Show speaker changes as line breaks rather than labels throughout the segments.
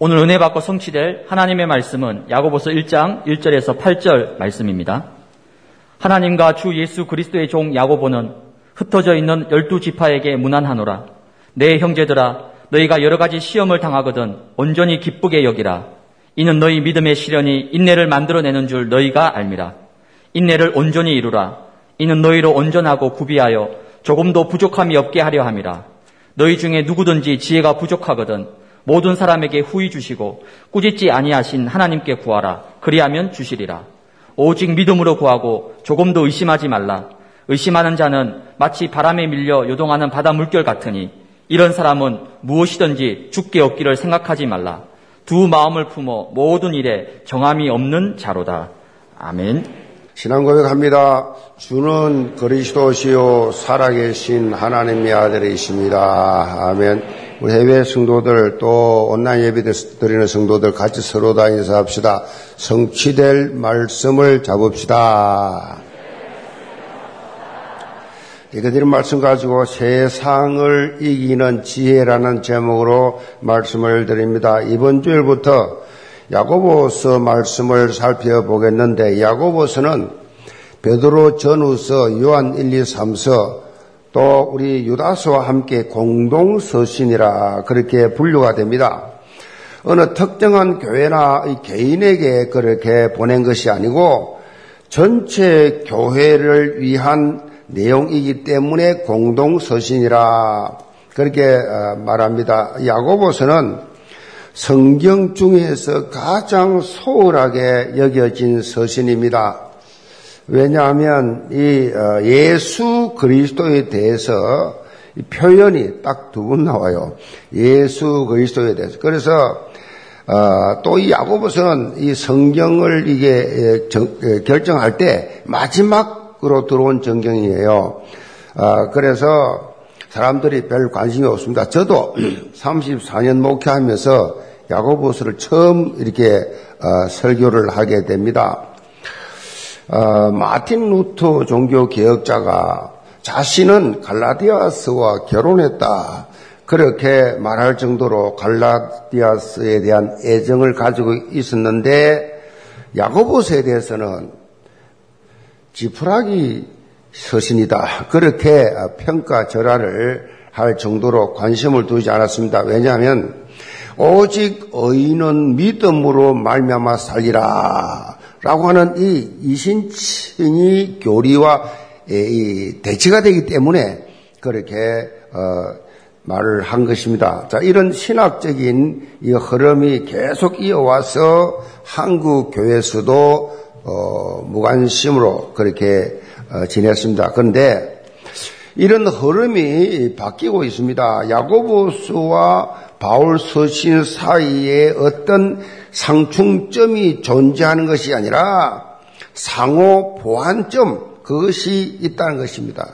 오늘 은혜 받고 성취될 하나님의 말씀은 야고보서 1장 1절에서 8절 말씀입니다. 하나님과 주 예수 그리스도의 종 야고보는 흩어져 있는 열두 지파에게 문안하노라. 내 형제들아 너희가 여러 가지 시험을 당하거든 온전히 기쁘게 여기라. 이는 너희 믿음의 시련이 인내를 만들어내는 줄 너희가 알미라. 인내를 온전히 이루라. 이는 너희로 온전하고 구비하여 조금도 부족함이 없게 하려 함이라. 너희 중에 누구든지 지혜가 부족하거든 모든 사람에게 후히 주시고 꾸짖지 아니하신 하나님께 구하라. 그리하면 주시리라. 오직 믿음으로 구하고 조금도 의심하지 말라. 의심하는 자는 마치 바람에 밀려 요동하는 바다 물결 같으니 이런 사람은 무엇이든지 죽게 얻기를 생각하지 말라. 두 마음을 품어 모든 일에 정함이 없는 자로다. 아멘.
신앙 고백합니다. 주는 그리스도시요 살아계신 하나님의 아들이십니다. 아멘. 우리 해외 성도들 또 온라인 예배 드리는 성도들 같이 서로 다 인사합시다. 성취될 말씀을 잡읍시다. 이거 드린 말씀 가지고 세상을 이기는 지혜라는 제목으로 말씀을 드립니다. 이번 주일부터 야고보서 말씀을 살펴보겠는데 야고보서는 베드로 전후서 요한 1, 2, 3서 또 우리 유다서와 함께 공동 서신이라 그렇게 분류가 됩니다. 어느 특정한 교회나 개인에게 그렇게 보낸 것이 아니고 전체 교회를 위한 내용이기 때문에 공동 서신이라 그렇게 어, 말합니다. 야고보서는 성경 중에서 가장 소홀하게 여겨진 서신입니다. 왜냐하면 이 어, 예수 그리스도에 대해서 표현이 딱 두 번 나와요. 예수 그리스도에 대해서. 그래서 어, 또 이 야고보서는 이 성경을 이게 결정할 때 마지막으로 들어온 정경이에요. 어, 그래서 사람들이 별 관심이 없습니다. 저도 34년 목회하면서 야고보서를 처음 이렇게 설교를 하게 됩니다. 어, 마틴 루터 종교 개혁자가 자신은 갈라디아스와 결혼했다. 그렇게 말할 정도로 갈라디아스에 대한 애정을 가지고 있었는데 야고보스에 대해서는 지푸라기 서신이다. 그렇게 평가 절하를 할 정도로 관심을 두지 않았습니다. 왜냐하면 오직 의인은 믿음으로 말미암아 살리라. 라고 하는 이 이신칭이 교리와 대치가 되기 때문에 그렇게 어, 말을 한 것입니다. 자, 이런 신학적인 이 흐름이 계속 이어와서 한국 교회에서도 어, 무관심으로 그렇게 어, 지냈습니다. 그런데 이런 흐름이 바뀌고 있습니다. 야고보스와 바울 서신 사이에 어떤 상충점이 존재하는 것이 아니라 상호 보완점 그것이 있다는 것입니다.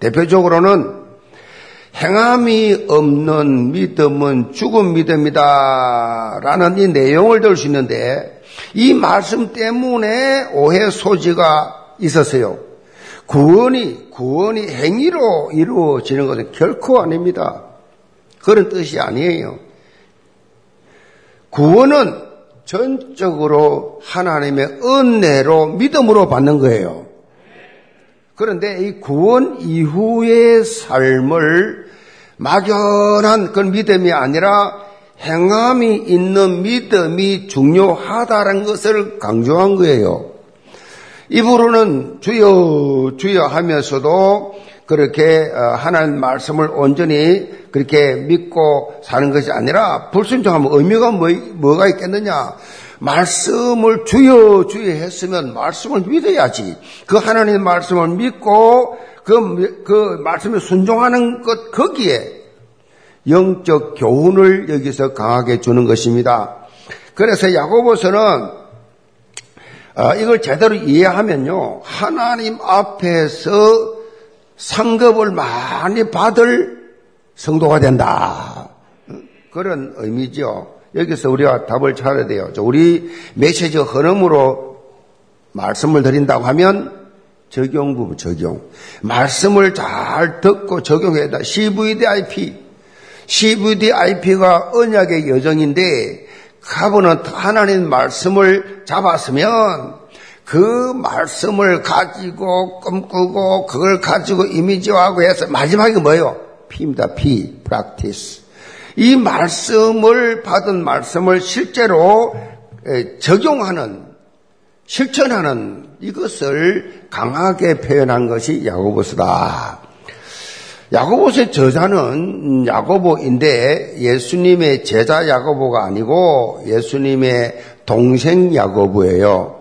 대표적으로는 행함이 없는 믿음은 죽은 믿음이다 라는 이 내용을 들 수 있는데 이 말씀 때문에 오해 소지가 있었어요. 구원이 구원이 행위로 이루어지는 것은 결코 아닙니다. 그런 뜻이 아니에요. 구원은 전적으로 하나님의 은혜로 믿음으로 받는 거예요. 그런데 이 구원 이후의 삶을 막연한 그런 믿음이 아니라 행함이 있는 믿음이 중요하다는 것을 강조한 거예요. 입으로는 주여 주여 하면서도 그렇게 어, 하나님 말씀을 온전히 그렇게 믿고 사는 것이 아니라 불순종하면 의미가 뭐, 뭐가 있겠느냐? 말씀을 주여 주여 했으면 말씀을 믿어야지. 그 하나님의 말씀을 믿고 그, 그 말씀에 순종하는 것 거기에 영적 교훈을 여기서 강하게 주는 것입니다. 그래서 야고보서는 어, 이걸 제대로 이해하면요. 하나님 앞에서 상급을 많이 받을 성도가 된다. 그런 의미죠. 여기서 우리가 답을 찾아야 돼요. 우리 메시지 흐름으로 말씀을 드린다고 하면 적용 부분 적용. 말씀을 잘 듣고 적용해야 돼. CVDIP. CVDIP가 언약의 여정인데 가버는 하나님 말씀을 잡았으면 그 말씀을 가지고 꿈꾸고 그걸 가지고 이미지화하고 해서 마지막에 뭐예요? 피입니다. 피, 프락티스. 이 말씀을 받은 말씀을 실제로 적용하는 실천하는 이것을 강하게 표현한 것이 야고보스다. 야고보스의 저자는 야고보인데 예수님의 제자 야고보가 아니고 예수님의 동생 야고보예요.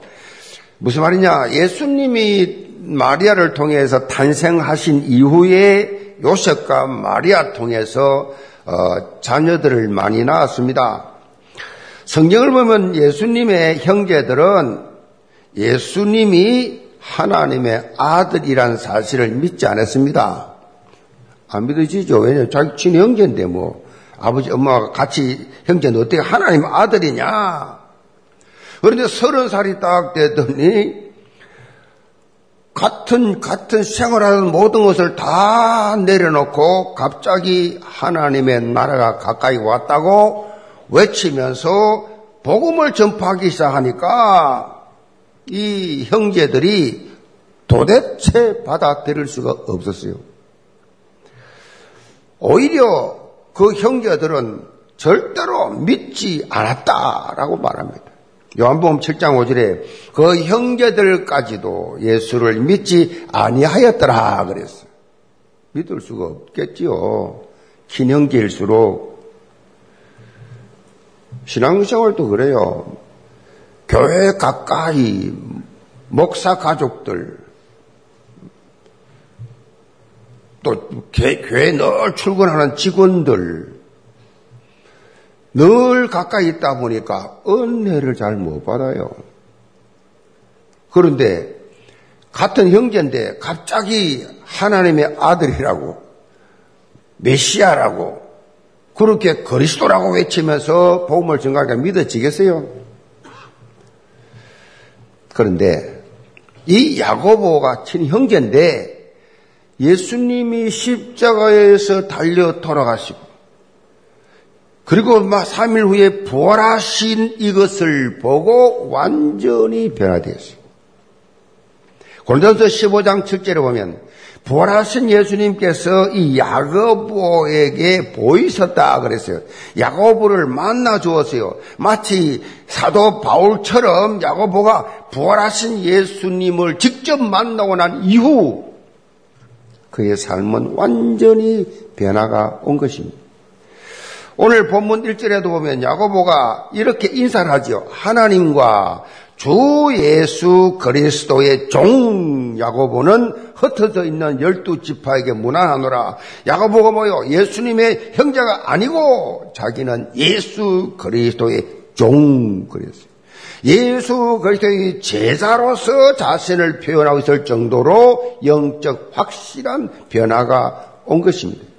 무슨 말이냐? 예수님이 마리아를 통해서 탄생하신 이후에 요셉과 마리아 통해서 어, 자녀들을 많이 낳았습니다. 성경을 보면 예수님의 형제들은 예수님이 하나님의 아들이란 사실을 믿지 않았습니다. 안 믿어지죠. 왜냐면 자기 친히 형제인데 뭐 아버지 엄마가 같이 형제는 어떻게 하나님 아들이냐. 그런데 서른 살이 딱 되더니 같은 같은 생활하는 모든 것을 다 내려놓고 갑자기 하나님의 나라가 가까이 왔다고 외치면서 복음을 전파하기 시작하니까 이 형제들이 도대체 받아들일 수가 없었어요. 오히려 그 형제들은 절대로 믿지 않았다라고 말합니다. 요한복음 7장 5절에 그 형제들까지도 예수를 믿지 아니하였더라 그랬어요. 믿을 수가 없겠지요. 친형제일수록 신앙생활도 그래요. 교회 가까이 목사 가족들 또 교회 늘 출근하는 직원들 늘 가까이 있다 보니까 은혜를 잘 못 받아요. 그런데 같은 형제인데 갑자기 하나님의 아들이라고 메시아라고 그렇게 그리스도라고 외치면서 복음을 증가하게 믿어지겠어요? 그런데 이 야고보가 친형제인데 예수님이 십자가에서 달려 돌아가시고 그리고 막 3일 후에 부활하신 이것을 보고 완전히 변화되었어요. 고린도서 15장 7절에 보면 부활하신 예수님께서 이 야고보에게 보이셨다 그랬어요. 야고보를 만나 주었어요. 마치 사도 바울처럼 야고보가 부활하신 예수님을 직접 만나고 난 이후 그의 삶은 완전히 변화가 온 것입니다. 오늘 본문 1절에도 보면 야고보가 이렇게 인사를 하죠. 하나님과 주 예수 그리스도의 종 야고보는 흩어져 있는 열두 지파에게 무난하노라. 야고보가 뭐요? 예수님의 형제가 아니고 자기는 예수 그리스도의 종 그랬어요. 예수 그리스도의 제자로서 자신을 표현하고 있을 정도로 영적 확실한 변화가 온 것입니다.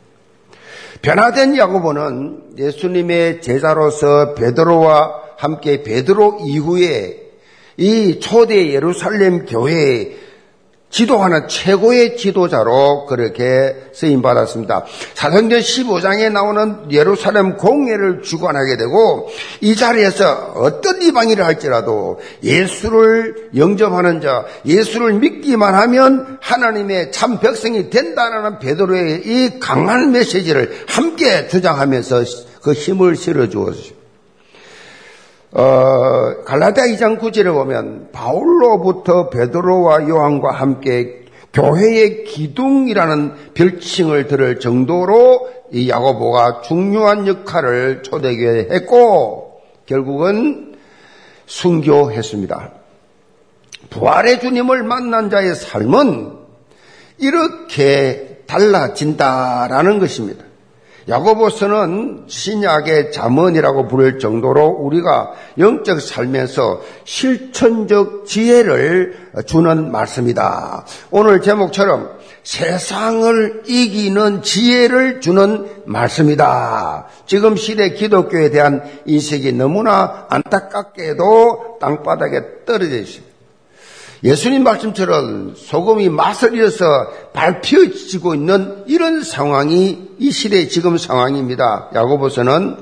변화된 야고보는 예수님의 제자로서 베드로와 함께 베드로 이후에 이 초대 예루살렘 교회에 지도하는 최고의 지도자로 그렇게 쓰임 받았습니다. 사도행전 15장에 나오는 예루살렘 공예를 주관하게 되고 이 자리에서 어떤 이방인을 할지라도 예수를 영접하는 자, 예수를 믿기만 하면 하나님의 참 백성이 된다는 베드로의 이 강한 메시지를 함께 주장하면서 그 힘을 실어 주었습니다. 어, 갈라디아 2장 9절에 보면 바울로부터 베드로와 요한과 함께 교회의 기둥이라는 별칭을 들을 정도로 이 야고보가 중요한 역할을 초대교회에 했고 결국은 순교했습니다. 부활의 주님을 만난 자의 삶은 이렇게 달라진다라는 것입니다. 야고보서는 신약의 자문이라고 부를 정도로 우리가 영적 삶에서 실천적 지혜를 주는 말씀이다. 오늘 제목처럼 세상을 이기는 지혜를 주는 말씀이다. 지금 시대 기독교에 대한 인식이 너무나 안타깝게도 땅바닥에 떨어져 있습니다. 예수님 말씀처럼 소금이 맛을 잃어서 밟혀지고 있는 이런 상황이 이 시대의 지금 상황입니다. 야고보서는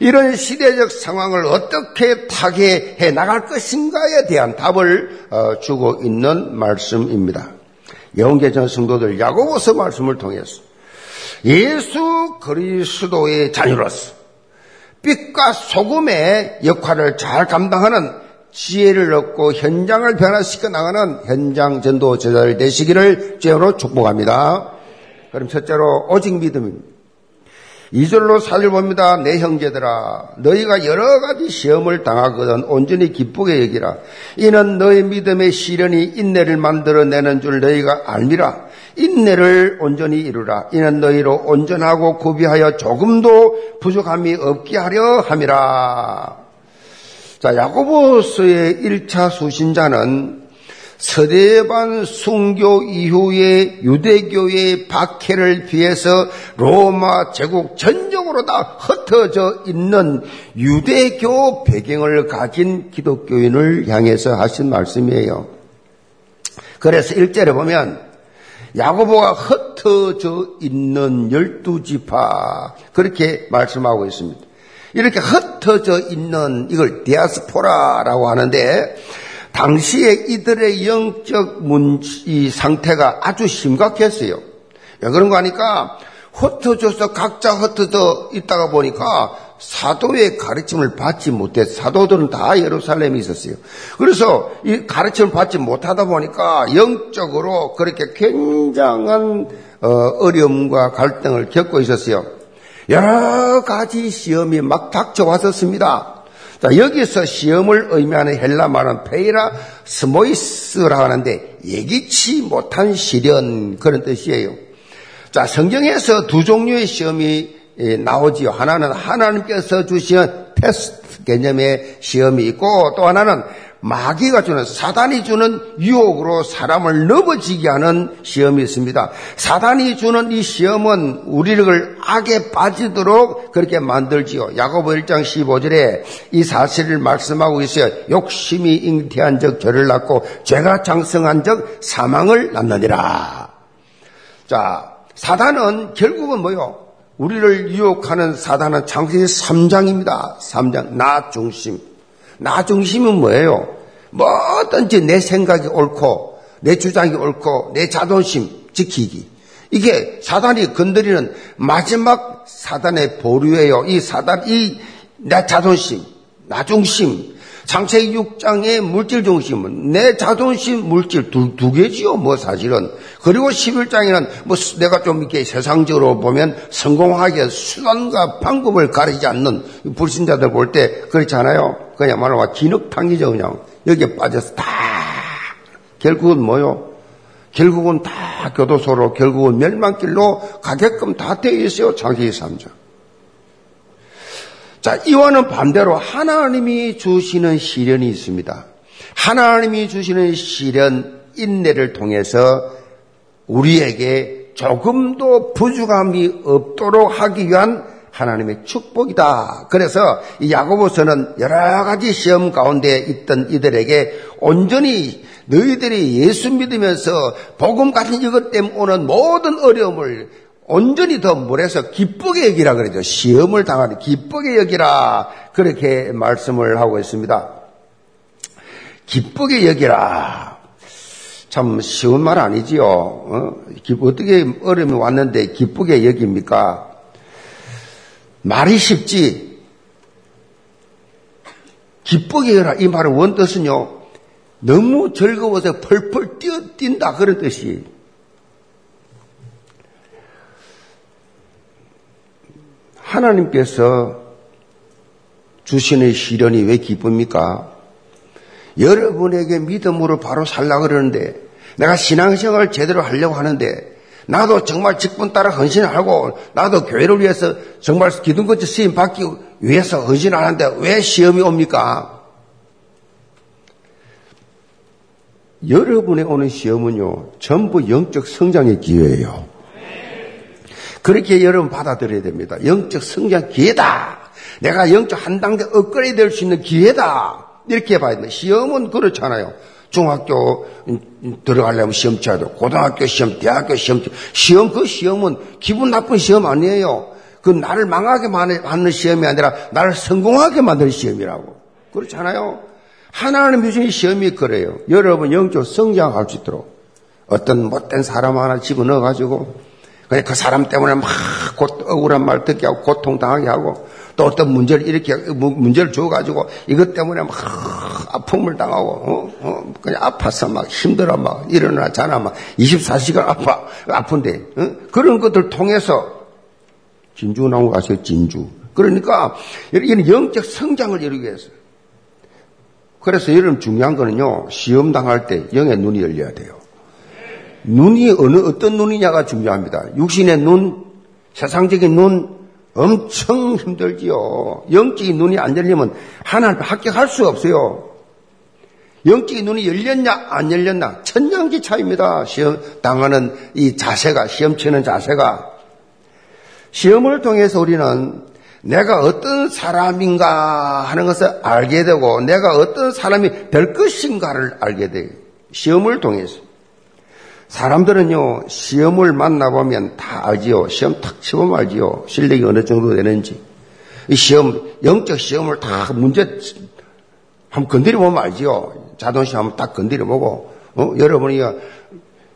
이런 시대적 상황을 어떻게 타개해 나갈 것인가에 대한 답을 어, 주고 있는 말씀입니다. 영계전 성도들 야고보서 말씀을 통해서 예수 그리스도의 자녀로서 빛과 소금의 역할을 잘 감당하는 지혜를 얻고 현장을 변화시켜 나가는 현장 전도 제자들 되시기를 죄로 축복합니다. 그럼 첫째로 오직 믿음입니다. 이절로 살펴봅니다. 내 형제들아 너희가 여러 가지 시험을 당하거든 온전히 기쁘게 여기라. 이는 너희 믿음의 시련이 인내를 만들어내는 줄 너희가 알미라. 인내를 온전히 이루라. 이는 너희로 온전하고 구비하여 조금도 부족함이 없게 하려 함이라. 자, 야고보서의 1차 수신자는 서대반 순교 이후에 유대교의 박해를 피해서 로마 제국 전적으로 다 흩어져 있는 유대교 배경을 가진 기독교인을 향해서 하신 말씀이에요. 그래서 1절에 보면 야고보가 흩어져 있는 열두 지파 그렇게 말씀하고 있습니다. 이렇게 흩어져 있는 이걸 디아스포라라고 하는데 당시에 이들의 영적 문, 이 상태가 아주 심각했어요. 왜 그런 거 하니까 흩어져서 각자 흩어져 있다가 보니까 사도의 가르침을 받지 못해 사도들은 다 예루살렘에 있었어요. 그래서 이 가르침을 받지 못하다 보니까 영적으로 그렇게 굉장한 어, 어려움과 갈등을 겪고 있었어요. 여러 가지 시험이 막 닥쳐왔었습니다. 자, 여기서 시험을 의미하는 헬라 말은 πειρασμοῖς라고 하는데 예기치 못한 시련 그런 뜻이에요. 자, 성경에서 두 종류의 시험이 예, 나오지요. 하나는 하나님께서 주시는 테스트 개념의 시험이 있고 또 하나는 마귀가 주는 사단이 주는 유혹으로 사람을 넘어지게 하는 시험이 있습니다. 사단이 주는 이 시험은 우리를 악에 빠지도록 그렇게 만들지요. 야고보 1장 15절에 이 사실을 말씀하고 있어요. 욕심이 잉태한 적 죄를 낳고 죄가 장성한 적 사망을 낳느니라. 자, 사단은 결국은 뭐요? 우리를 유혹하는 사단은 창세기 3장입니다. 3장 나 중심. 나 중심은 뭐예요? 뭐든지 내 생각이 옳고 내 주장이 옳고 내 자존심 지키기. 이게 사단이 건드리는 마지막 사단의 보류예요. 이 사단, 이 내 자존심, 나 중심, 창세기 6장의 물질 중심은 내 자존심 물질 두, 두 개지요, 뭐 사실은. 그리고 11장에는 뭐 내가 좀 이렇게 세상적으로 보면 성공하게 수단과 방법을 가리지 않는 불신자들 볼 때 그렇지 않아요? 그냥말로 진흙탕이죠, 그냥. 여기에 빠져서 다, 결국은 뭐요? 결국은 다 교도소로, 결국은 멸망길로 가게끔 다 되어 있어요, 창세기 3장. 자, 이와는 반대로 하나님이 주시는 시련이 있습니다. 하나님이 주시는 시련, 인내를 통해서 우리에게 조금도 부족함이 없도록 하기 위한 하나님의 축복이다. 그래서 이 야고보서는 여러 가지 시험 가운데 있던 이들에게 온전히 너희들이 예수 믿으면서 복음 같은 이것 때문에 오는 모든 어려움을 온전히 더 물에서 기쁘게 여기라 그러죠. 시험을 당하는 기쁘게 여기라. 그렇게 말씀을 하고 있습니다. 기쁘게 여기라. 참 쉬운 말 아니지요. 어? 떻게 어려움이 왔는데 기쁘게 여깁니까? 말이 쉽지. 기쁘게 여라. 이 말의 원뜻은요. 너무 즐거워서 펄펄 뛰어 뛴다. 그런 뜻이. 하나님께서 주시는 시련이 왜 기쁩니까? 여러분에게 믿음으로 바로 살라 그러는데 내가 신앙생활을 제대로 하려고 하는데 나도 정말 직분 따라 헌신을 하고 나도 교회를 위해서 정말 기둥같이 쓰임 받기 위해서 헌신을 하는데 왜 시험이 옵니까? 여러분의 오는 시험은요 전부 영적 성장의 기회예요. 그렇게 여러분 받아들여야 됩니다. 영적 성장 기회다. 내가 영적 한 단계 업그레이드 될 수 있는 기회다. 이렇게 봐야 돼. 시험은 그렇잖아요. 중학교 들어가려면 시험 쳐야 돼. 고등학교 시험, 대학교 시험. 시험, 그 시험은 기분 나쁜 시험 아니에요. 그 나를 망하게 만드는 시험이 아니라 나를 성공하게 만드는 시험이라고. 그렇잖아요. 하나님 주신 시험이 그래요. 여러분 영적 성장할 수 있도록 어떤 못된 사람 하나 집어넣어가지고 그 사람 때문에 막 억울한 말 듣게 하고 고통당하게 하고 또 어떤 문제를 이렇게 문제를 줘가지고 이것 때문에 막 아픔을 당하고 어? 어? 그냥 아파서 막 힘들어 막 일어나 자나 막 24시간 아파 아픈데 어? 그런 것들 통해서 진주 나온 거 아세요 진주 그러니까 이런 영적 성장을 이루기 위해서 그래서 여러분 중요한 거는요 시험 당할 때 영의 눈이 열려야 돼요 눈이 어느 어떤 눈이냐가 중요합니다 육신의 눈 세상적인 눈 엄청 힘들지요. 영적인 눈이 안 열리면 하나님 합격할 수 없어요. 영적인 눈이 열렸냐 안 열렸냐 천냥지 차입니다. 시험 당하는 이 자세가 시험 치는 자세가 시험을 통해서 우리는 내가 어떤 사람인가 하는 것을 알게 되고 내가 어떤 사람이 될 것인가를 알게 돼요. 시험을 통해서 사람들은요, 시험을 만나보면 다 알지요. 시험 탁 치보면 알지요. 실력이 어느 정도 되는지. 이 시험, 영적 시험을 다 문제 한번 건드려 보면 알지요. 자동시험 한번 딱 건드려 보고, 어, 여러분이,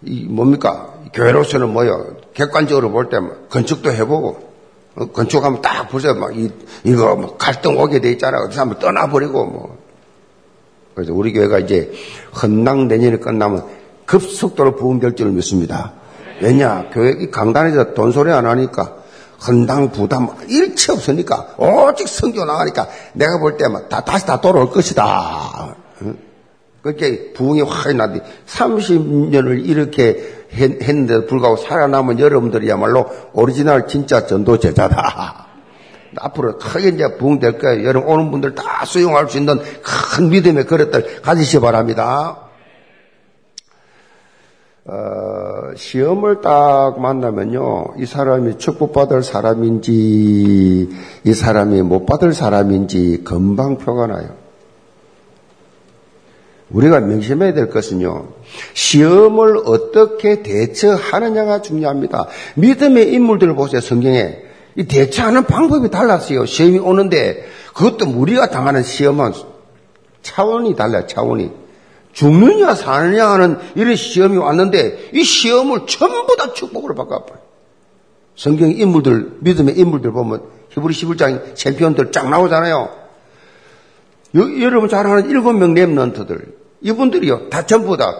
이 뭡니까? 교회로서는 뭐요? 객관적으로 볼 때 건축도 해보고, 어, 건축하면 딱 보세요. 막, 이, 이거 뭐 갈등 오게 돼 있잖아. 어디서 한번 떠나버리고, 뭐. 그래서 우리 교회가 이제 헌당 내년이 끝나면 급속도로 부흥될 줄을 믿습니다. 왜냐? 교회 강단에서 돈소리 안 하니까 헌당 부담 일체 없으니까 오직 성교 나가니까 내가 볼 때만 다 다시 다 돌아올 것이다. 그렇게 부흥이 확 나디 30년을 이렇게 했는데도 불구하고 살아남은 여러분들이야말로 오리지널 진짜 전도 제자다. 앞으로 크게 이제 부흥될 거예요. 여러분 오는 분들 다 수용할 수 있는 큰 믿음의 그릇들 가지시 바랍니다. 어, 시험을 딱 만나면요, 이 사람이 축복받을 사람인지, 이 사람이 못 받을 사람인지 금방 표가 나요. 우리가 명심해야 될 것은요, 시험을 어떻게 대처하느냐가 중요합니다. 믿음의 인물들을 보세요, 성경에. 이 대처하는 방법이 달랐어요. 시험이 오는데, 그것도 우리가 당하는 시험은 차원이 달라요, 차원이. 죽느냐 사느냐 하는 이런 시험이 왔는데 이 시험을 전부 다 축복으로 바꿔버려. 성경 인물들, 믿음의 인물들 보면 히브리 11장 챔피언들 쫙 나오잖아요. 여, 여러분 잘 아는 일곱 명 랩런트들. 이분들이요. 다 전부 다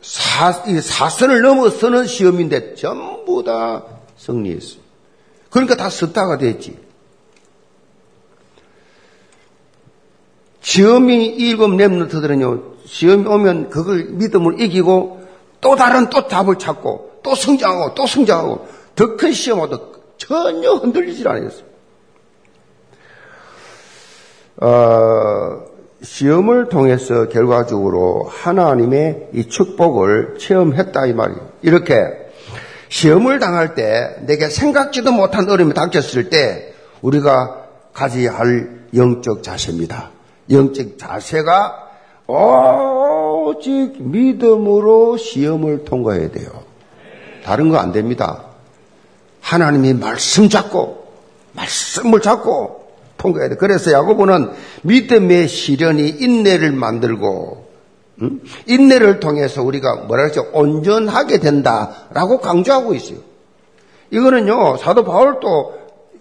사, 사선을 넘어서는 시험인데 전부 다 승리했어요. 그러니까 다 스타가 됐지. 시험이 일곱 랩런트들은요. 시험이 오면 그걸 믿음을 이기고 또 다른 또 답을 찾고 또 성장하고 또 성장하고 더 큰 시험 와도 전혀 흔들리질 않았어요. 어, 시험을 통해서 결과적으로 하나님의 이 축복을 체험했다 이 말이에요. 이렇게 시험을 당할 때 내게 생각지도 못한 어려움이 닥쳤을 때 우리가 가져야 할 영적 자세입니다. 영적 자세가 오직 믿음으로 시험을 통과해야 돼요. 다른 거 안 됩니다. 하나님이 말씀 잡고 말씀을 잡고 통과해야 돼. 그래서 야고보는 믿음의 시련이 인내를 만들고 음? 인내를 통해서 우리가 그러죠? 온전하게 된다라고 강조하고 있어요. 이거는요 사도 바울도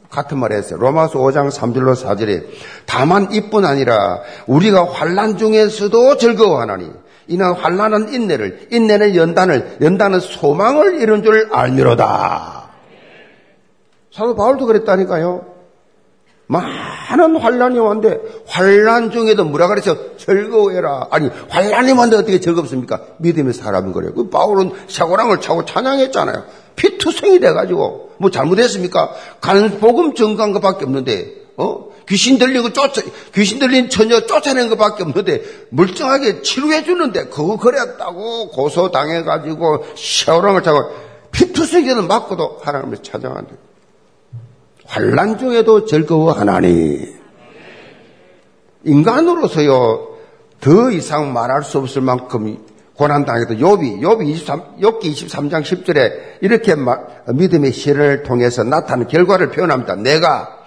같은 말 했어요. 로마서 5장 3절로 4절에 다만 이뿐 아니라 우리가 환란 중에서도 즐거워하나니 이는 환란은 인내를 인내는 연단을 연단은 소망을 이룬 줄 알미로다. 사도 바울도 그랬다니까요. 많은 환란이 왔는데 환란 중에도 뭐라 그랬어? 즐거워해라. 아니 환란이 왔는데 어떻게 즐겁습니까? 믿음의 사람인 거래요. 그 바울은 샤고랑을 차고 찬양했잖아요. 피투성이 돼가지고 뭐 잘못했습니까? 가는 복음 증거한 것밖에 없는데 어 귀신 들리고 쫓아 귀신 들린 처녀 쫓아낸 것밖에 없는데 멀쩡하게 치료해 주는데 그거 그랬다고 고소 당해가지고 샤오랑을 차고 피투성이는 맞고도 하나님을 찾아간다. 환란 중에도 즐거워하나니 인간으로서요, 더 이상 말할 수 없을 만큼 고난당했던 욥이, 욥이 23, 욥기 23장 10절에 이렇게 믿음의 실현을 통해서 나타난 결과를 표현합니다. 내가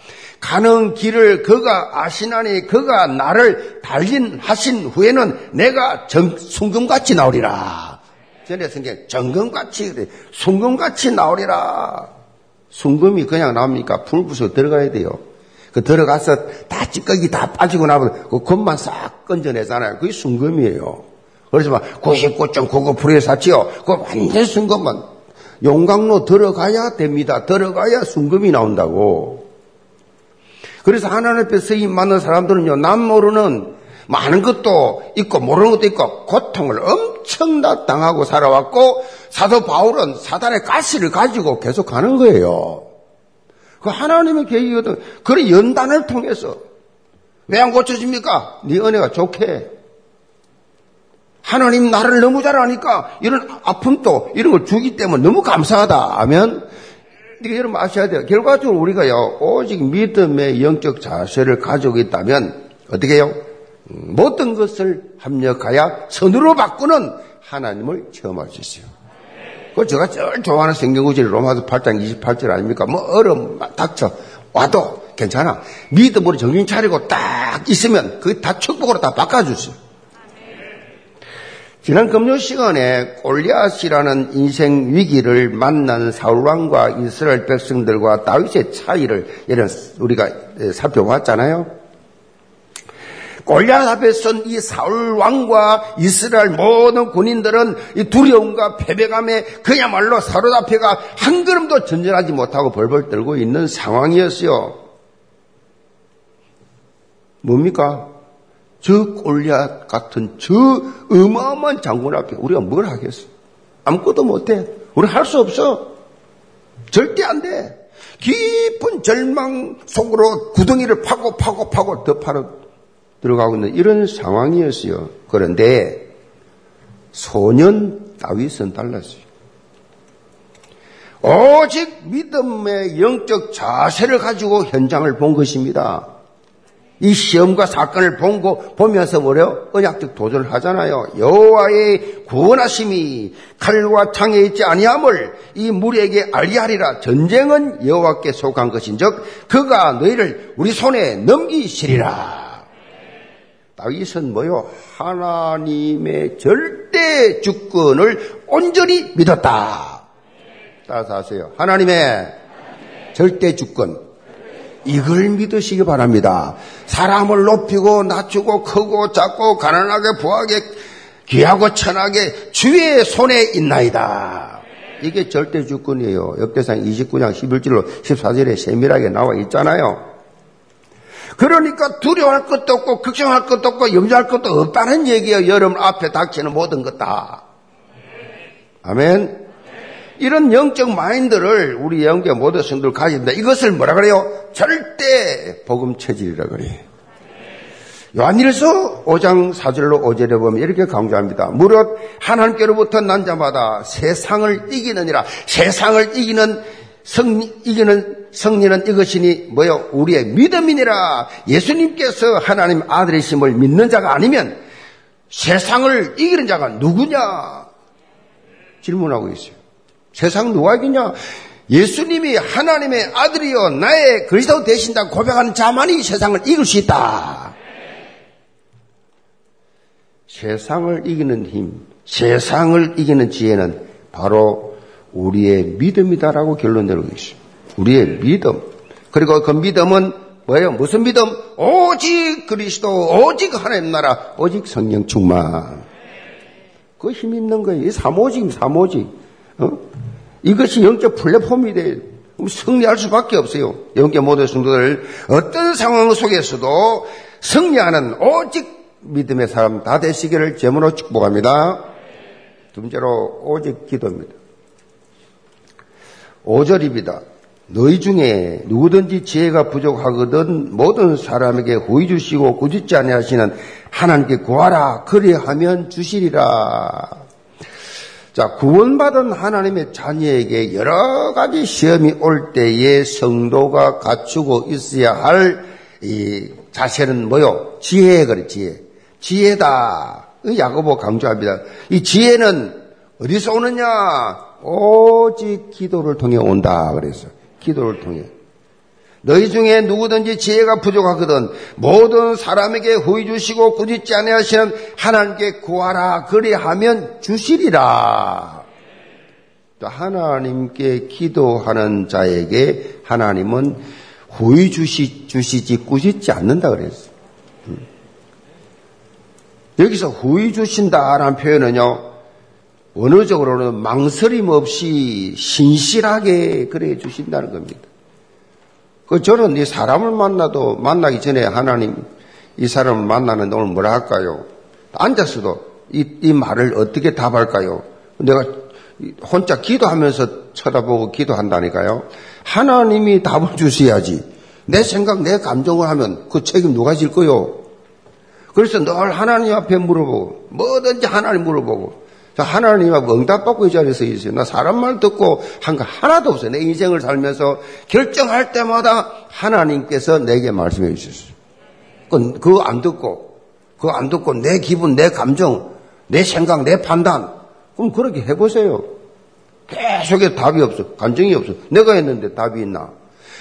가는 길을 그가 아시나니 그가 나를 달린 하신 후에는 내가 정, 순금같이 나오리라. 전에 성경 정금같이 그래. 순금같이 나오리라. 순금이 그냥 나옵니까? 불 부서 들어가야 돼요. 그 들어가서 다 찌꺼기 다 빠지고 나면 그 겉만 싹 건져내잖아요. 그게 순금이에요. 막 99.99%에 샀지요. 그 완전 순금만. 용광로 들어가야 됩니다. 들어가야 순금이 나온다고. 그래서 하나님 앞에 서임 많은 사람들은요, 남 모르는 많은 것도 있고 모르는 것도 있고 고통을 엄청나 당하고 살아왔고 사도 바울은 사단의 가시를 가지고 계속 가는 거예요. 그 하나님의 계획이거든. 그런 연단을 통해서 왜 안 고쳐집니까? 네 은혜가 좋게. 하나님 나를 너무 잘 아니까 이런 아픔도 이런 걸 주기 때문에 너무 감사하다 하면 이게 여러분 아셔야 돼요. 결과적으로 우리가요, 오직 믿음의 영적 자세를 가지고 있다면, 어떻게 해요? 음, 모든 것을 합력하여 선으로 바꾸는 하나님을 체험할 수 있어요. 그 제가 제일 좋아하는 성경구절이 로마서 8장 28절 아닙니까? 뭐 얼음 닥쳐 와도 괜찮아. 믿음으로 정신 차리고 딱 있으면 그게 다 축복으로 다 바꿔주세요. 지난 금요 시간에 골리앗이라는 인생 위기를 만난 사울왕과 이스라엘 백성들과 다윗의 차이를 우리가 살펴봤잖아요. 골리앗 앞에 선 이 사울왕과 이스라엘 모든 군인들은 이 두려움과 패배감에 그야말로 사로잡혀가 한 걸음도 전전하지 못하고 벌벌 떨고 있는 상황이었어요. 뭡니까? 저 골리앗 같은 저 어마어마한 장군 앞에 우리가 뭘 하겠어? 아무것도 못해. 우리 할 수 없어. 절대 안 돼. 깊은 절망 속으로 구덩이를 파고 파고 파고 더 파러 들어가고 있는 이런 상황이었어요. 그런데 소년 다윗은 달랐어요. 오직 믿음의 영적 자세를 가지고 현장을 본 것입니다. 이 시험과 사건을 본고 보면서 뭐래요? 언약적 도전을 하잖아요. 여호와의 구원하심이 칼과 창에 있지 아니함을 이 무리에게 알리하리라. 전쟁은 여호와께 속한 것인즉 그가 너희를 우리 손에 넘기시리라. 다윗은 뭐요? 하나님의 절대 주권을 온전히 믿었다. 따라서 하세요. 하나님의 절대 주권. 이걸 믿으시기 바랍니다. 사람을 높이고 낮추고 크고 작고 가난하게 부하게 귀하고 천하게 주의 손에 있나이다. 이게 절대 주권이에요. 역대상 29장 11절로 14절에 세밀하게 나와 있잖아요. 그러니까 두려워할 것도 없고 걱정할 것도 없고 염려할 것도 없다는 얘기예요. 여러분 앞에 닥치는 모든 것 다. 아멘. 이런 영적 마인드를 우리 영적 모든 성도들 가진다. 이것을 뭐라 그래요? 절대 복음 체질이라 그래요. 요한일서 5장 4절로 5절에 보면 이렇게 강조합니다. 무릇 하나님께로부터 난 자마다 세상을 이기느니라. 세상을 이기는 승리, 이기는 승리는 이것이니 뭐요? 우리의 믿음이니라. 예수님께서 하나님 아들이심을 믿는 자가 아니면 세상을 이기는 자가 누구냐? 질문하고 있어요. 세상 누가 이기냐? 예수님이 하나님의 아들이요 나의 그리스도 되신다 고백하는 자만이 세상을 이길 수 있다. 세상을 이기는 힘, 세상을 이기는 지혜는 바로 우리의 믿음이다라고 결론 내리고 있어요. 우리의 믿음. 그리고 그 믿음은 뭐예요? 무슨 믿음? 오직 그리스도, 오직 하나님 나라, 오직 성령 충만. 그 힘 있는 거예요. 이 사모직, 사모직. 어? 이것이 영적 플랫폼이 돼요. 승리할 수밖에 없어요. 영적 모든 성도들 어떤 상황 속에서도 승리하는 오직 믿음의 사람 다 되시기를 제문으로 축복합니다. 두 번째로 오직 기도입니다. 5절입니다. 너희 중에 누구든지 지혜가 부족하거든 모든 사람에게 후히 주시고 꾸짖지 아니하시는 하나님께 구하라 그리하면 주시리라. 자, 구원받은 하나님의 자녀에게 여러 가지 시험이 올 때에 성도가 갖추고 있어야 할 이 자세는 뭐요? 지혜 그래 지혜. 지혜다. 야고보 강조합니다. 이 지혜는 어디서 오느냐? 오직 기도를 통해 온다 그랬어. 기도를 통해. 너희 중에 누구든지 지혜가 부족하거든 모든 사람에게 후이 주시고 꾸짖지 아니하시는 하나님께 구하라 그리하면 주시리라. 또 하나님께 기도하는 자에게 하나님은 후이 주시, 주시지 꾸짖지 않는다 그랬어. 음. 여기서 후이 주신다라는 표현은요, 원어적으로는 망설임 없이 신실하게 그래 주신다는 겁니다. 그 저는 이 사람을 만나도 만나기 전에 하나님 이 사람을 만나는데 오늘 뭐라 할까요? 앉았어도 이, 이 말을 어떻게 답할까요? 내가 혼자 기도하면서 쳐다보고 기도한다니까요. 하나님이 답을 주셔야지. 내 생각, 내 감정을 하면 그 책임 누가 질 거요? 그래서 늘 하나님 앞에 물어보고, 뭐든지 하나님 물어보고, 하나님하고 응답받고 이 자리에 서 있어요. 나 사람 말 듣고 한 거 하나도 없어요. 내 인생을 살면서 결정할 때마다 하나님께서 내게 말씀해 주셨어요. 그거 안 듣고, 그거 안 듣고 내 기분, 내 감정, 내 생각, 내 판단. 그럼 그렇게 해보세요. 계속해 답이 없어. 감정이 없어. 내가 했는데 답이 있나?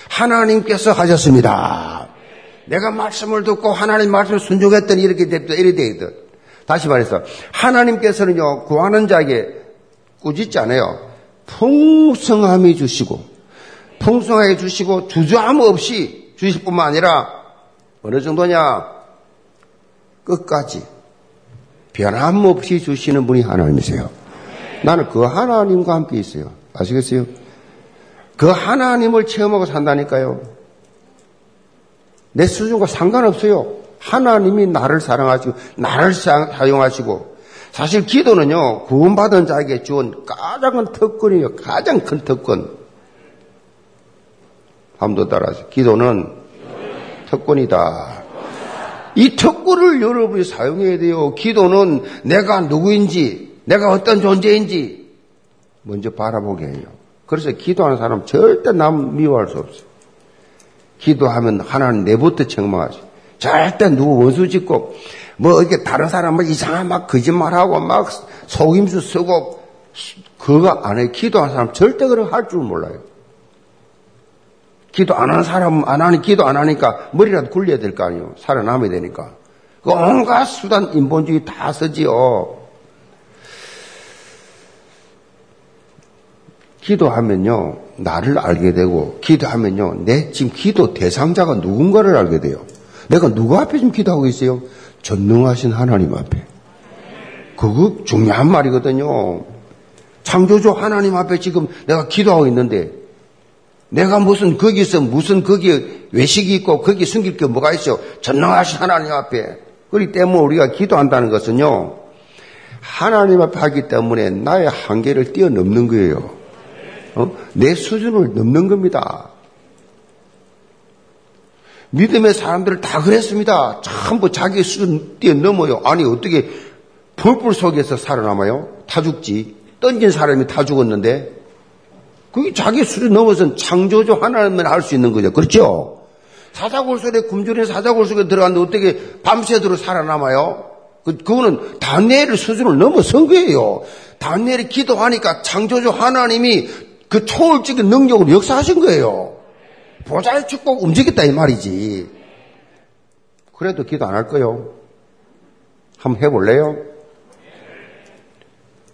하나님께서 하셨습니다. 내가 말씀을 듣고 하나님 말씀을 순종했더니 이렇게 됐다, 이래 되거든. 다시 말해서 하나님께서는요 구하는 자에게 꾸짖지 않아요. 풍성함이 주시고 풍성하게 주시고 주저함 없이 주실 뿐만 아니라 어느 정도냐 끝까지 변함 없이 주시는 분이 하나님이세요. 나는 그 하나님과 함께 있어요. 아시겠어요? 그 하나님을 체험하고 산다니까요. 내 수준과 상관없어요. 하나님이 나를 사랑하시고 나를 사용하시고 사실 기도는요 구원받은 자에게 주은 가장 큰 특권이에요. 가장 큰 특권. 함도 따라서 기도는 특권이다. 이 특권을 여러분이 사용해야 돼요. 기도는 내가 누구인지, 내가 어떤 존재인지 먼저 바라보게 해요. 그래서 기도하는 사람 절대 남 미워할 수 없어요. 기도하면 하나님 내부터 책망하죠. 절대 누구 원수 짓고 뭐 이렇게 다른 사람을 이상한 막 거짓말하고 막 속임수 쓰고 그거 안 해. 기도하는 사람 절대 그런 할 줄 몰라요. 기도 안 하는 사람, 안 하니, 기도 안 하니까 머리라도 굴려야 될 거 아니에요. 살아남아야 되니까. 그 온갖 수단, 인본주의 다 쓰지요. 기도하면요, 나를 알게 되고, 기도하면요, 내 지금 기도 대상자가 누군가를 알게 돼요. 내가 누구 앞에 지금 기도하고 있어요? 전능하신 하나님 앞에. 그거 중요한 말이거든요. 창조주 하나님 앞에 지금 내가 기도하고 있는데 내가 무슨 거기서 무슨 거기에 외식이 있고 거기 숨길 게 뭐가 있어? 전능하신 하나님 앞에. 그렇기 때문에 우리가 기도한다는 것은요. 하나님 앞에 하기 때문에 나의 한계를 뛰어넘는 거예요. 어? 내 수준을 넘는 겁니다. 믿음의 사람들을 다 그랬습니다. 전부 자기 수준 뛰어넘어요. 아니 어떻게 불불 속에서 살아남아요? 타 죽지. 던진 사람이 다 죽었는데 그게 자기 수준 넘어선 창조주 하나님만 할 수 있는 거죠. 그렇죠? 사자골 속에 굶주린 사자골 속에 들어갔는데 어떻게 밤새도록 살아남아요? 그, 그거는 단내를 수준을 넘어선 거예요. 단내를 기도하니까 창조주 하나님이 그 초월적인 능력으로 역사하신 거예요. 보좌의 축복 움직였다 이 말이지. 그래도 기도 안 할 거요. 한번 해볼래요?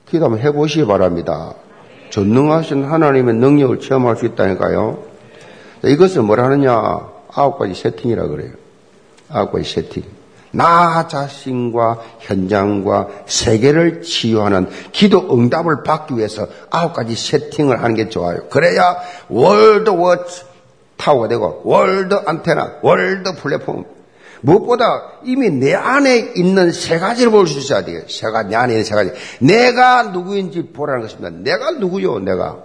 기도 한번 해보시기 바랍니다. 전능하신 하나님의 능력을 체험할 수 있다니까요. 이것을 뭐라 하느냐? 아홉 가지 세팅이라 그래요. 아홉 가지 세팅. 나 자신과 현장과 세계를 치유하는 기도 응답을 받기 위해서 아홉 가지 세팅을 하는 게 좋아요. 그래야 월드 워치 타워가 되고 world 안테나, world 플랫폼 무엇보다 이미 내 안에 있는 세 가지를 볼 수 있어야 돼요. 세 가지, 내 안에 있는 세 가지. 내가 누구인지 보라는 것입니다. 내가 누구요, 내가.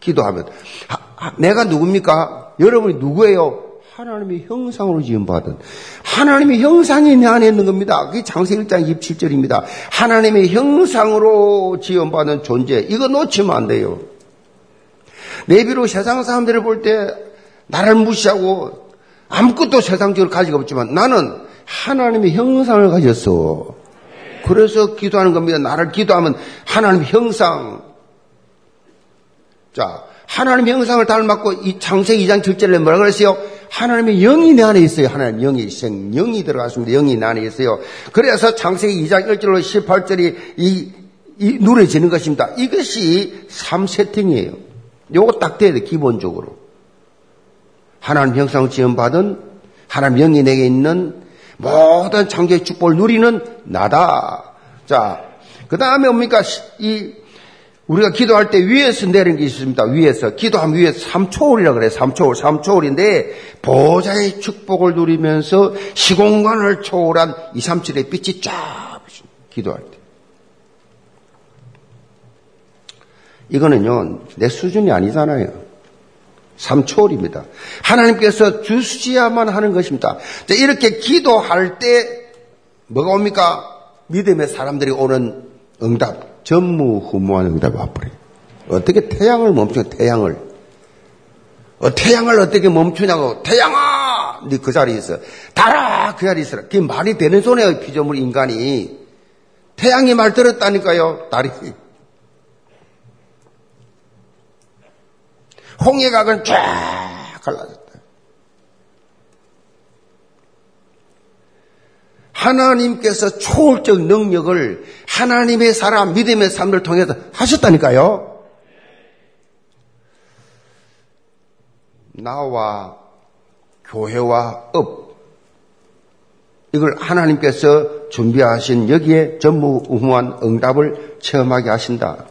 기도하면. 하, 하, 내가 누굽니까? 여러분이 누구예요? 하나님의 형상으로 지음받은. 하나님의 형상이 내 안에 있는 겁니다. 그게 창세기 1장 27절입니다. 하나님의 형상으로 지음받은 존재. 이거 놓치면 안 돼요. 내비로 세상 사람들을 볼 때 나를 무시하고 아무것도 세상적으로 가지고 없지만 나는 하나님의 형상을 가졌어. 그래서 기도하는 겁니다. 나를 기도하면 하나님 형상. 자, 하나님 형상을 닮았고 이 창세기 2장 7절에 뭐라 그랬어요? 하나님의 영이 내 안에 있어요. 하나님 영이 생영이 들어갔습니다. 영이 내 안에 있어요. 그래서 창세기 2장 1절로 18절이 이, 이 누려지는 것입니다. 이것이 3세팅이에요. 요거 딱 돼야 돼, 기본적으로. 하나님 형상을 지음 받은 하나님 영이 내게 있는 모든 창조의 축복을 누리는 나다. 자, 그 다음에 뭡니까? 이 우리가 기도할 때 위에서 내리는 게 있습니다. 위에서. 기도하면 위에서 3초월이라 그래. 3초월. 3초월인데 보좌의 축복을 누리면서 시공간을 초월한 2, 3, 7의 빛이 쫙 기도할 때. 이거는요, 내 수준이 아니잖아요. 3초월입니다. 하나님께서 주시야만 하는 것입니다. 이렇게 기도할 때 뭐가 옵니까? 믿음의 사람들이 오는 응답. 전무후무한 응답이 와버려요. 어떻게 태양을 멈춰, 태양을. 어, 태양을 어떻게 멈추냐고. 태양아! 네 그 자리에 있어. 달아! 그 자리에 있어라. 그게 말이 되는 소리예요, 피조물 인간이. 태양이 말 들었다니까요, 달이. 홍해각은 쫙 갈라졌다. 하나님께서 초월적 능력을 하나님의 사람, 믿음의 삶을 통해서 하셨다니까요. 나와 교회와 업, 이걸 하나님께서 준비하신 여기에 전무후무한 응답을 체험하게 하신다.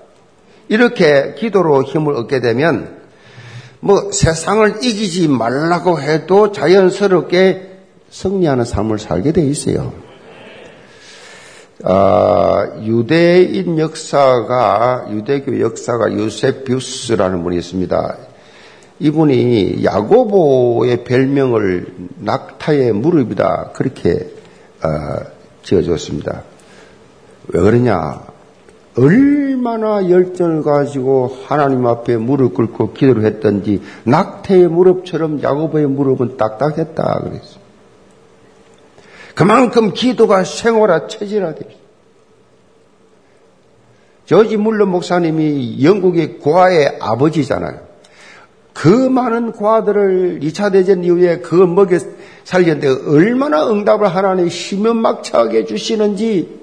이렇게 기도로 힘을 얻게 되면 뭐 세상을 이기지 말라고 해도 자연스럽게 승리하는 삶을 살게 돼 있어요. 아, 유대인 역사가 유대교 역사가 유세비우스라는 분이 있습니다. 이분이 야고보의 별명을 낙타의 무릎이다 그렇게 어, 지어줬습니다. 왜 그러냐? 얼마나 열정을 가지고 하나님 앞에 무릎 꿇고 기도를 했던지 낙태의 무릎처럼 야고보의 무릎은 딱딱했다 그랬어. 그만큼 기도가 생활화 체질화돼. 저지 물론 목사님이 영국의 고아의 아버지잖아요. 그 많은 고아들을 2차 대전 이후에 그 먹여 살렸는데 얼마나 응답을 하나님 심연막차게 주시는지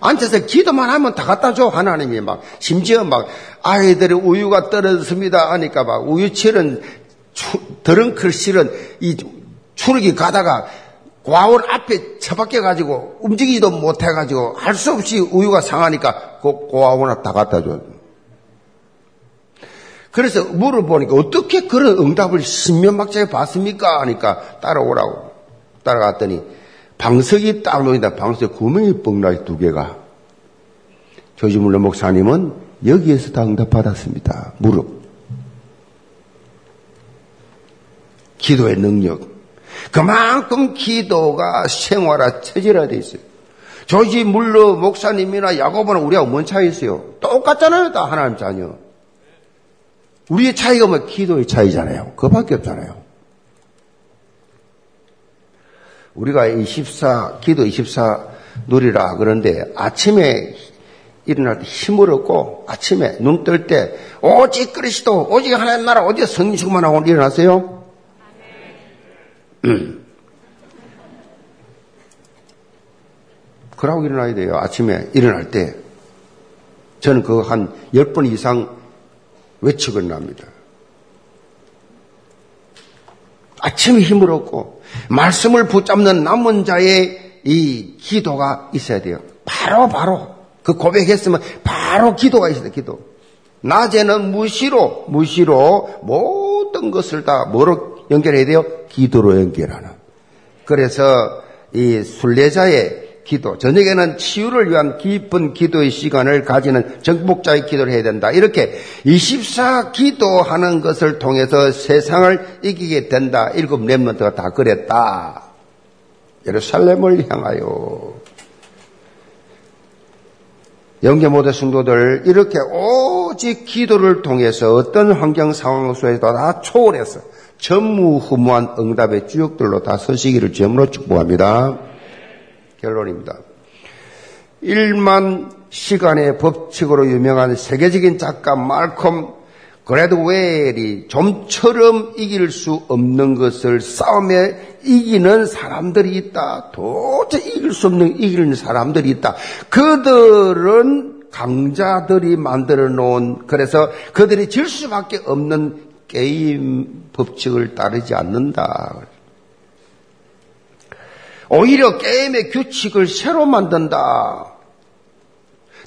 앉아서 기도만 하면 다 갖다 줘 하나님이 막 심지어 막 아이들의 우유가 떨어졌습니다 하니까 막 우유철은 드렁클 실은 이 추르기 가다가 과원 앞에 처박혀 가지고 움직이지도 못해 가지고 할 수 없이 우유가 상하니까 그 고아원 다 갖다 줘. 그래서 물어보니까 어떻게 그런 응답을 신면막차에 받습니까? 하니까 따라오라고 따라갔더니 방석이 딱 놓인다. 방석에 구멍이 뻥나요, 두 개가. 조지물러 목사님은 여기에서 다 응답받았습니다. 무릎. 기도의 능력. 그만큼 기도가 생활화, 체질화되어 있어요. 조지 물러 목사님이나 야고보는 우리하고 뭔 차이 있어요? 똑같잖아요, 다 하나님 자녀. 우리의 차이가 뭐 기도의 차이잖아요. 그밖에 없잖아요. 우리가 24, 기도 24 누리라 그런데 아침에 일어날 때 힘을 얻고 아침에 눈 뜰 때 오직 그리스도 오직 하나님 나라 어디에 성신만 하고 일어나세요? 음. 그러고 일어나야 돼요. 아침에 일어날 때. 저는 그거 한 10번 이상 외치고 일어납니다. 아침에 힘을 얻고 말씀을 붙잡는 남은 자의 이 기도가 있어야 돼요. 바로 바로 그 고백했으면 바로 기도가 있어야 돼요. 기도. 낮에는 무시로 무시로 모든 것을 다 뭐로 연결해야 돼요? 기도로 연결하는. 그래서 이 순례자의 기도, 저녁에는 치유를 위한 깊은 기도의 시간을 가지는 정복자의 기도를 해야 된다. 이렇게 24 기도하는 것을 통해서 세상을 이기게 된다. 일곱 렘런트가 다 그랬다. 예루살렘을 향하여. 영계 모든 성도들 이렇게 오직 기도를 통해서 어떤 환경 상황 속에서도 다 초월해서 전무후무한 응답의 주역들로 다 서시기를 제물로 축복합니다. 결론입니다. 1만 시간의 법칙으로 유명한 세계적인 작가 말콤 그레드웨일이 좀처럼 이길 수 없는 것을 싸움에 이기는 사람들이 있다. 도저히 이길 수 없는 이기는 사람들이 있다. 그들은 강자들이 만들어 놓은 그래서 그들이 질 수밖에 없는 게임 법칙을 따르지 않는다. 오히려 게임의 규칙을 새로 만든다.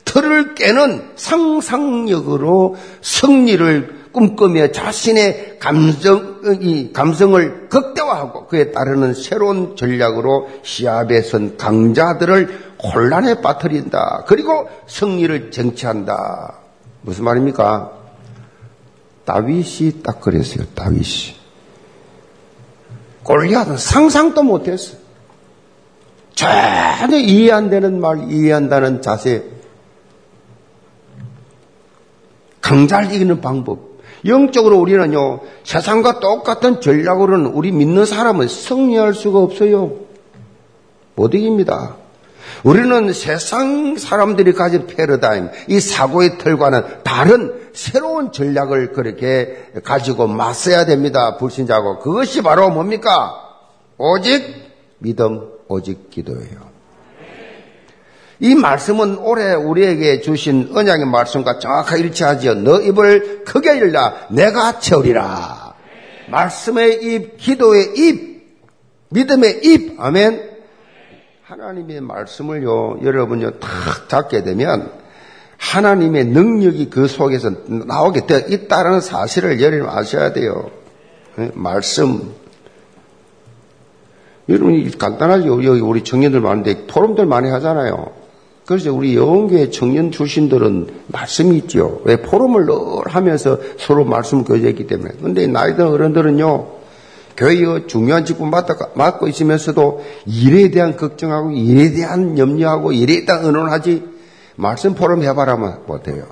틀을 깨는 상상력으로 승리를 꿈꾸며 자신의 감정, 이 감성을 극대화하고 그에 따르는 새로운 전략으로 시합에 선 강자들을 혼란에 빠뜨린다. 그리고 승리를 쟁취한다. 무슨 말입니까? 다윗이 딱 그랬어요. 다윗이. 골리앗은 상상도 못했어. 전혀 이해 안 되는 말, 이해한다는 자세. 강자를 이기는 방법. 영적으로 우리는요, 세상과 똑같은 전략으로는 우리 믿는 사람은 승리할 수가 없어요. 못 이깁니다. 우리는 세상 사람들이 가진 패러다임, 이 사고의 틀과는 다른 새로운 전략을 그렇게 가지고 맞서야 됩니다. 불신자고. 그것이 바로 뭡니까? 오직 믿음, 오직 기도예요. 이 말씀은 올해 우리에게 주신 언약의 말씀과 정확하게 일치하지요. 너 입을 크게 열라 내가 채우리라. 말씀의 입, 기도의 입, 믿음의 입. 아멘. 하나님의 말씀을요, 여러분요, 탁 잡게 되면 하나님의 능력이 그 속에서 나오게 되어 있다는 사실을 여러분 아셔야 돼요. 말씀. 여러분이 간단하죠. 여기 우리 청년들 많은데 토론들 많이 하잖아요. 그래서 우리 영교회 청년 출신들은 말씀이 있죠. 왜 포럼을 늘 하면서 서로 말씀 교제했기 때문에. 근데 나이 든 어른들은요, 교회의 중요한 직분 맡고 있으면서도 일에 대한 걱정하고 일에 대한 염려하고 일에 대한 의논하지 말씀 포럼 해봐라면 못해요.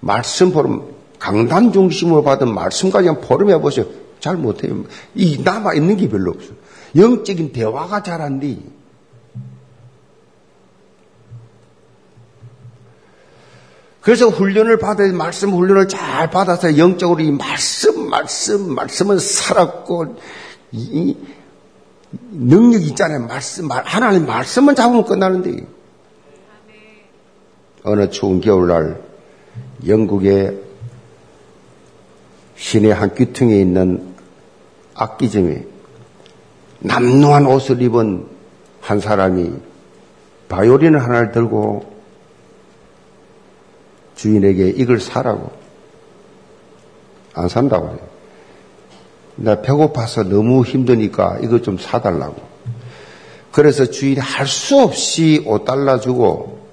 말씀 포럼 강단 중심으로 받은 말씀까지 포럼 해보세요. 잘 못해요. 이 남아 있는 게 별로 없어. 영적인 대화가 잘 안 돼. 그래서 훈련을 받아야 말씀 훈련을 잘 받아서 영적으로 이 말씀, 말씀, 말씀은 살았고, 이 능력 있잖아요. 말씀, 하나님 말씀만 잡으면 끝나는데. 어느 추운 겨울날, 영국의 시내 한 귀퉁이에 있는 악기점에 남루한 옷을 입은 한 사람이 바이올린 하나를 들고 주인에게 이걸 사라고. 안 산다고 해요. 나 배고파서 너무 힘드니까 이거 좀 사달라고. 그래서 주인이 할 수 없이 5달러 주고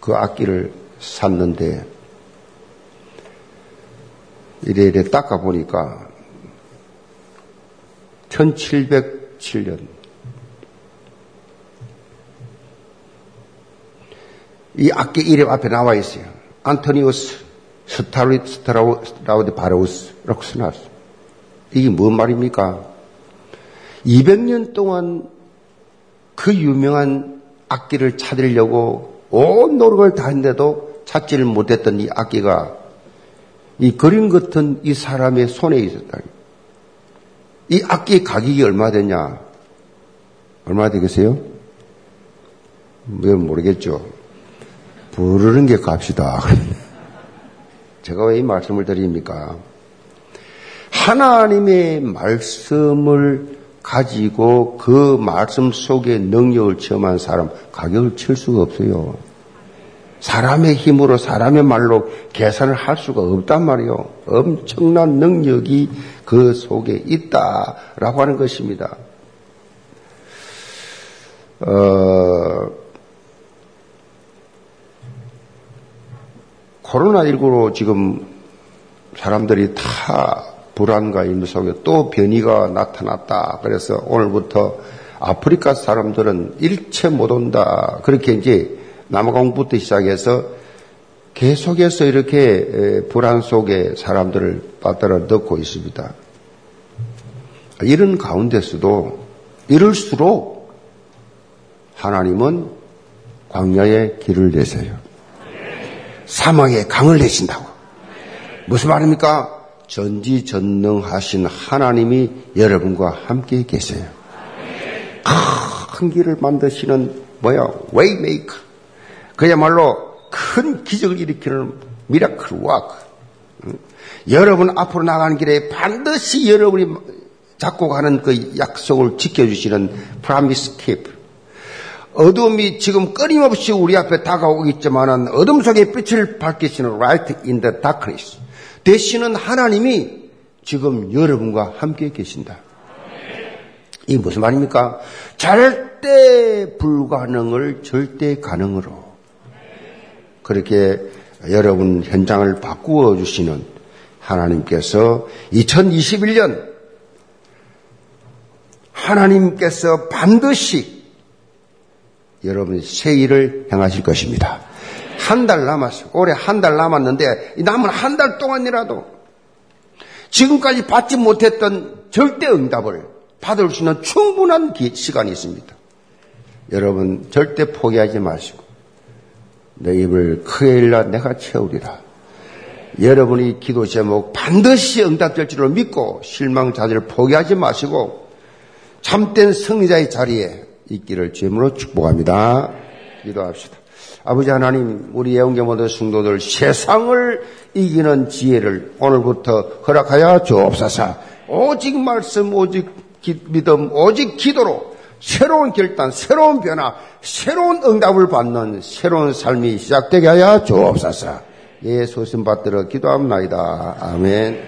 그 악기를 샀는데 이래 이래 닦아보니까 1707년 이 악기 이름 앞에 나와 있어요. 안토니우스 스타리, 스타라우, 스트라디바리우스라고 써놨어. 이게 뭔 말입니까? 200년 동안 그 유명한 악기를 찾으려고 온 노력을 다했는데도 찾지를 못했던 이 악기가 이 그림 같은 이 사람의 손에 있었다. 이 악기 가격이 얼마 되냐? 얼마 되겠어요? 뭐 모르겠죠. 부르는 게 값이다. 제가 왜 이 말씀을 드립니까? 하나님의 말씀을 가지고 그 말씀 속에 능력을 체험한 사람 가격을 칠 수가 없어요. 사람의 힘으로 사람의 말로 계산을 할 수가 없단 말이요. 엄청난 능력이 그 속에 있다라고 하는 것입니다. 어, 코로나19로 지금 사람들이 다 불안과 임무 속에 또 변이가 나타났다. 그래서 오늘부터 아프리카 사람들은 일체 못 온다. 그렇게 이제 남아 공부터 시작해서 계속해서 이렇게 불안 속에 사람들을 빠뜨려 넣고 있습니다. 이런 가운데서도 이럴수록 하나님은 광야에 길을 내세요. 사막에 강을 내신다고. 무슨 말입니까? 전지전능하신 하나님이 여러분과 함께 계세요. 큰 길을 만드시는 뭐야? way maker. 그야말로 큰 기적을 일으키는 miracle worker. 여러분 앞으로 나가는 길에 반드시 여러분이 잡고 가는 그 약속을 지켜주시는 프라미스 킵. 어둠이 지금 끊임없이 우리 앞에 다가오고 있지만은 어둠 속에 빛을 밝히시는 right in the darkness. 되시는 하나님이 지금 여러분과 함께 계신다. 이 무슨 말입니까? 절대 불가능을 절대 가능으로 그렇게 여러분 현장을 바꾸어 주시는 하나님께서 2021년 하나님께서 반드시 여러분 새 일을 행하실 것입니다. 한 달 남았어요. 올해 한 달 남았는데 남은 한 달 동안이라도 지금까지 받지 못했던 절대 응답을 받을 수 있는 충분한 시간이 있습니다. 여러분 절대 포기하지 마시고 내 입을 크게 일라 내가 채우리라. 여러분이 기도 제목 반드시 응답될 줄을 믿고 실망 자들을 포기하지 마시고 참된 승리자의 자리에 있기를 주임으로 축복합니다. 기도합시다. 아버지 하나님, 우리 예언계 모든 성도들 세상을 이기는 지혜를 오늘부터 허락하여 주옵소서. 오직 말씀, 오직 믿음, 오직 기도로 새로운 결단, 새로운 변화, 새로운 응답을 받는 새로운 삶이 시작되게 하여 주옵소서. 예수님 받들어 기도합니다. 아멘.